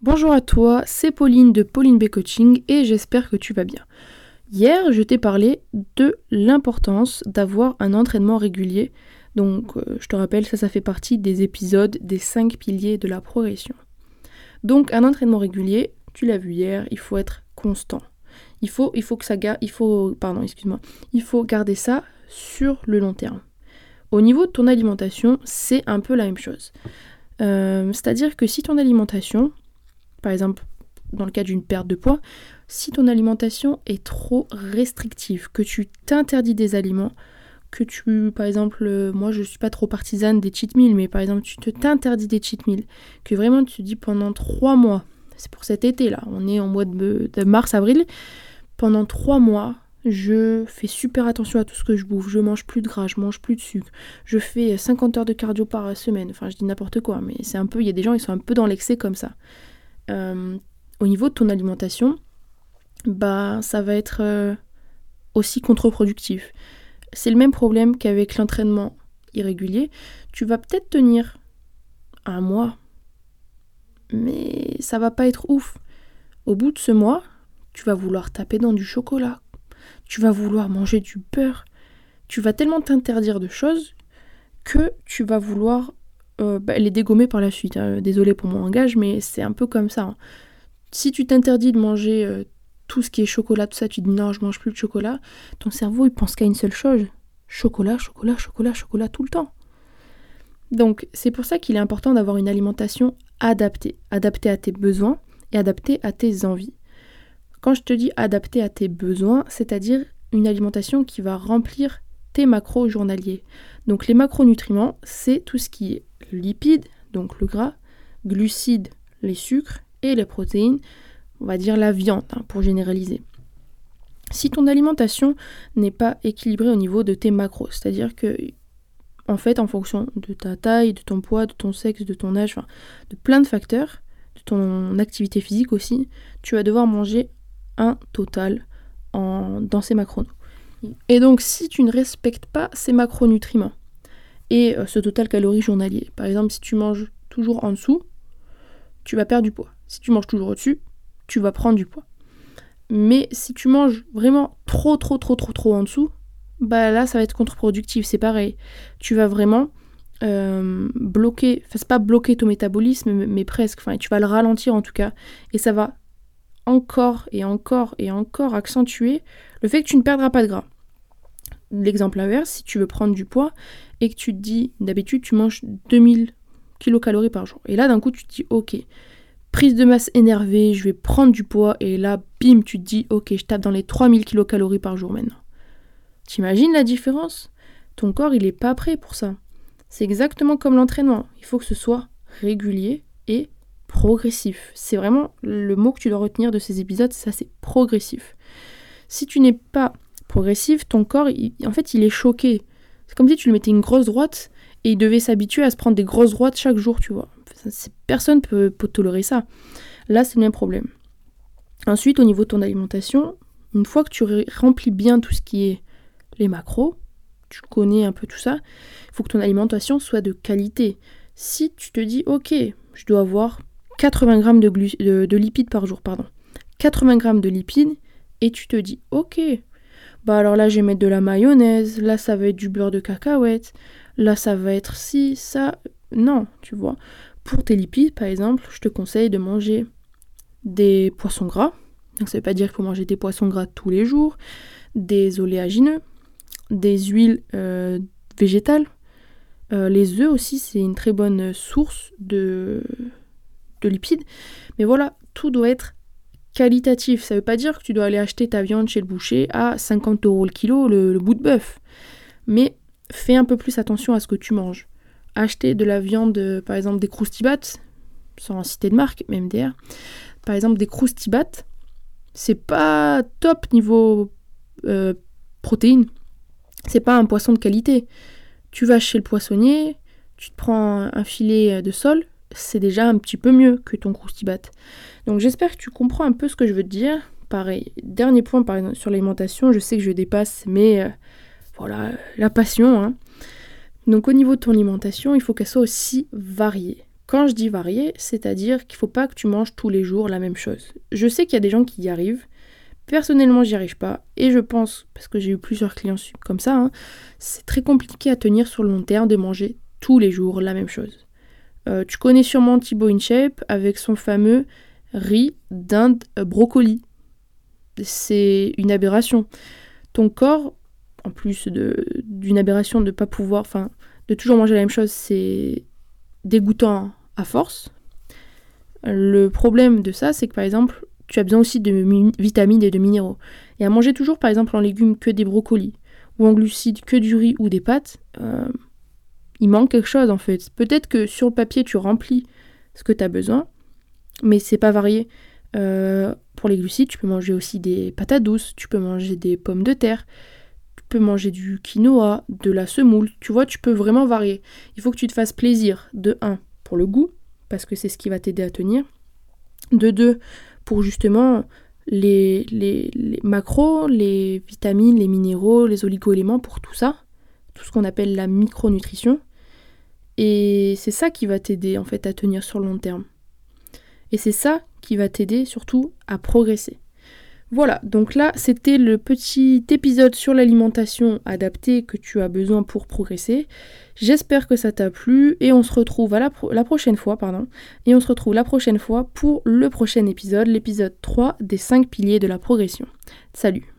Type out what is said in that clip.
Bonjour à toi, c'est Pauline de Pauline B Coaching et j'espère que tu vas bien. Hier, je t'ai parlé de l'importance d'avoir un entraînement régulier. Donc, euh, je te rappelle, ça, ça fait partie des épisodes des 5 piliers de la progression. Donc, un entraînement régulier, tu l'as vu hier, il faut être constant. Il faut, garder ça sur le long terme. Au niveau de ton alimentation, c'est un peu la même chose. Euh, c'est-à-dire que si ton alimentation, par exemple dans le cas d'une perte de poids, si ton alimentation est trop restrictive, que tu t'interdis des aliments, que tu, par exemple, euh, moi je suis pas trop partisane des cheat meals, mais par exemple tu te t'interdis des cheat meals, que vraiment tu te dis pendant trois mois, c'est pour cet été là, on est en mois de, de mars-avril, pendant trois mois, je fais super attention à tout ce que je bouffe. Je mange plus de gras, je mange plus de sucre. Je fais 50 heures de cardio par semaine. Enfin, je dis n'importe quoi, mais c'est un peu. Il y a des gens qui sont un peu dans l'excès comme ça. Euh, au niveau de ton alimentation, bah, ça va être euh, aussi contre-productif. C'est le même problème qu'avec l'entraînement irrégulier. Tu vas peut-être tenir un mois, mais ça va pas être ouf. Au bout de ce mois, tu vas vouloir taper dans du chocolat, tu vas vouloir manger du beurre, tu vas tellement t'interdire de choses que tu vas vouloir euh, bah, les dégommer par la suite. Hein. Désolé pour mon langage, mais c'est un peu comme ça. Hein. Si tu t'interdis de manger euh, tout ce qui est chocolat, tout ça, tu dis non, je mange plus de chocolat, ton cerveau il pense qu'à une seule chose chocolat, chocolat, chocolat, chocolat tout le temps. Donc c'est pour ça qu'il est important d'avoir une alimentation adaptée, adaptée à tes besoins et adaptée à tes envies. Quand je te dis adaptée à tes besoins, c'est-à-dire une alimentation qui va remplir tes macros journaliers. Donc les macronutriments, c'est tout ce qui est lipides, donc le gras, glucides, les sucres et les protéines, on va dire la viande hein, pour généraliser. Si ton alimentation n'est pas équilibrée au niveau de tes macros, c'est-à-dire que en fait en fonction de ta taille, de ton poids, de ton sexe, de ton âge, de plein de facteurs, de ton activité physique aussi, tu vas devoir manger un total en, dans ces macros. Et donc si tu ne respectes pas ces macronutriments et euh, ce total calories journalier, par exemple si tu manges toujours en dessous, tu vas perdre du poids. Si tu manges toujours au-dessus, tu vas prendre du poids. Mais si tu manges vraiment trop, trop, trop, trop, trop en dessous, bah là, ça va être contre-productif. C'est pareil. Tu vas vraiment euh, bloquer, enfin, c'est pas bloquer ton métabolisme, mais, presque. Enfin, tu vas le ralentir en tout cas. Et ça va encore et encore et encore accentuer le fait que tu ne perdras pas de gras. L'exemple inverse, si tu veux prendre du poids et que tu te dis, d'habitude, tu manges 2000 kilocalories par jour. Et là, d'un coup, tu te dis, ok, prise de masse énervée, je vais prendre du poids, et là, bim, tu te dis, ok, je tape dans les 3000 kilocalories par jour maintenant. T'imagines la différence? Ton corps, il n'est pas prêt pour ça. C'est exactement comme l'entraînement. Il faut que ce soit régulier et progressif. C'est vraiment le mot que tu dois retenir de ces épisodes, ça c'est progressif. Si tu n'es pas progressif, ton corps, en fait, il est choqué. C'est comme si tu lui mettais une grosse droite et il devait s'habituer à se prendre des grosses droites chaque jour, tu vois. Personne peut, peut tolérer ça. Là, c'est le même problème. Ensuite, au niveau de ton alimentation, une fois que tu remplis bien tout ce qui est les macros, tu connais un peu tout ça, il faut que ton alimentation soit de qualité. Si tu te dis, ok, je dois avoir 80 grammes de, de, lipides par jour, pardon, 80 grammes de lipides, et tu te dis, ok, bah alors là je vais mettre de la mayonnaise, là ça va être du beurre de cacahuète, là ça va être ci, ça. Non, tu vois. Pour tes lipides, par exemple, je te conseille de manger des poissons gras. Donc ça veut pas dire qu'il faut manger des poissons gras tous les jours, des oléagineux, des huiles euh, végétales. Euh, les œufs aussi, c'est une très bonne source de, de lipides. Mais voilà, tout doit être qualitatif. Ça veut pas dire que tu dois aller acheter ta viande chez le boucher à 50 euros le kilo, le, bout de bœuf. Mais fais un peu plus attention à ce que tu manges acheter de la viande, par exemple des croustibats, sans citer de marque, même MDR, par exemple des croustibats, c'est pas top niveau euh, protéines. C'est pas un poisson de qualité. Tu vas chez le poissonnier, tu te prends un filet de sol, c'est déjà un petit peu mieux que ton croustibat. Donc j'espère que tu comprends un peu ce que je veux te dire. Pareil, dernier point sur l'alimentation, je sais que je dépasse, mais euh, voilà, la passion. Hein. Donc au niveau de ton alimentation, il faut qu'elle soit aussi variée. Quand je dis varier, c'est-à-dire qu'il ne faut pas que tu manges tous les jours la même chose. Je sais qu'il y a des gens qui y arrivent. Personnellement, j'y arrive pas. Et je pense, parce que j'ai eu plusieurs clients comme ça, hein, c'est très compliqué à tenir sur le long terme de manger tous les jours la même chose. Euh, tu connais sûrement Thibaut InShape avec son fameux riz, dinde, brocoli. C'est une aberration. Ton corps, en plus d'une aberration de ne pas pouvoir, enfin, de toujours manger la même chose, c'est dégoûtant à force. Le problème de ça, c'est que par exemple, tu as besoin aussi de vitamines et de minéraux. Et à manger toujours par exemple en légumes que des brocolis, ou en glucides que du riz ou des pâtes, euh, il manque quelque chose en fait. Peut-être que sur le papier tu remplis ce que tu as besoin, mais c'est pas varié. Euh, pour les glucides, tu peux manger aussi des patates douces, tu peux manger des pommes de terre, tu peux manger du quinoa, de la semoule. Tu vois, tu peux vraiment varier. Il faut que tu te fasses plaisir de 1 pour le goût, parce que c'est ce qui va t'aider à tenir. De 2 pour justement les, les, les, macros, les vitamines, les minéraux, les oligo-éléments, pour tout ça, tout ce qu'on appelle la micronutrition. Et c'est ça qui va t'aider en fait à tenir sur le long terme. Et c'est ça qui va t'aider surtout à progresser. Voilà, donc là c'était le petit épisode sur l'alimentation adaptée que tu as besoin pour progresser. J'espère que ça t'a plu et on se retrouve à la, prochaine fois, pardon. Et on se retrouve la prochaine fois pour le prochain épisode, l'épisode 3 des 5 piliers de la progression. Salut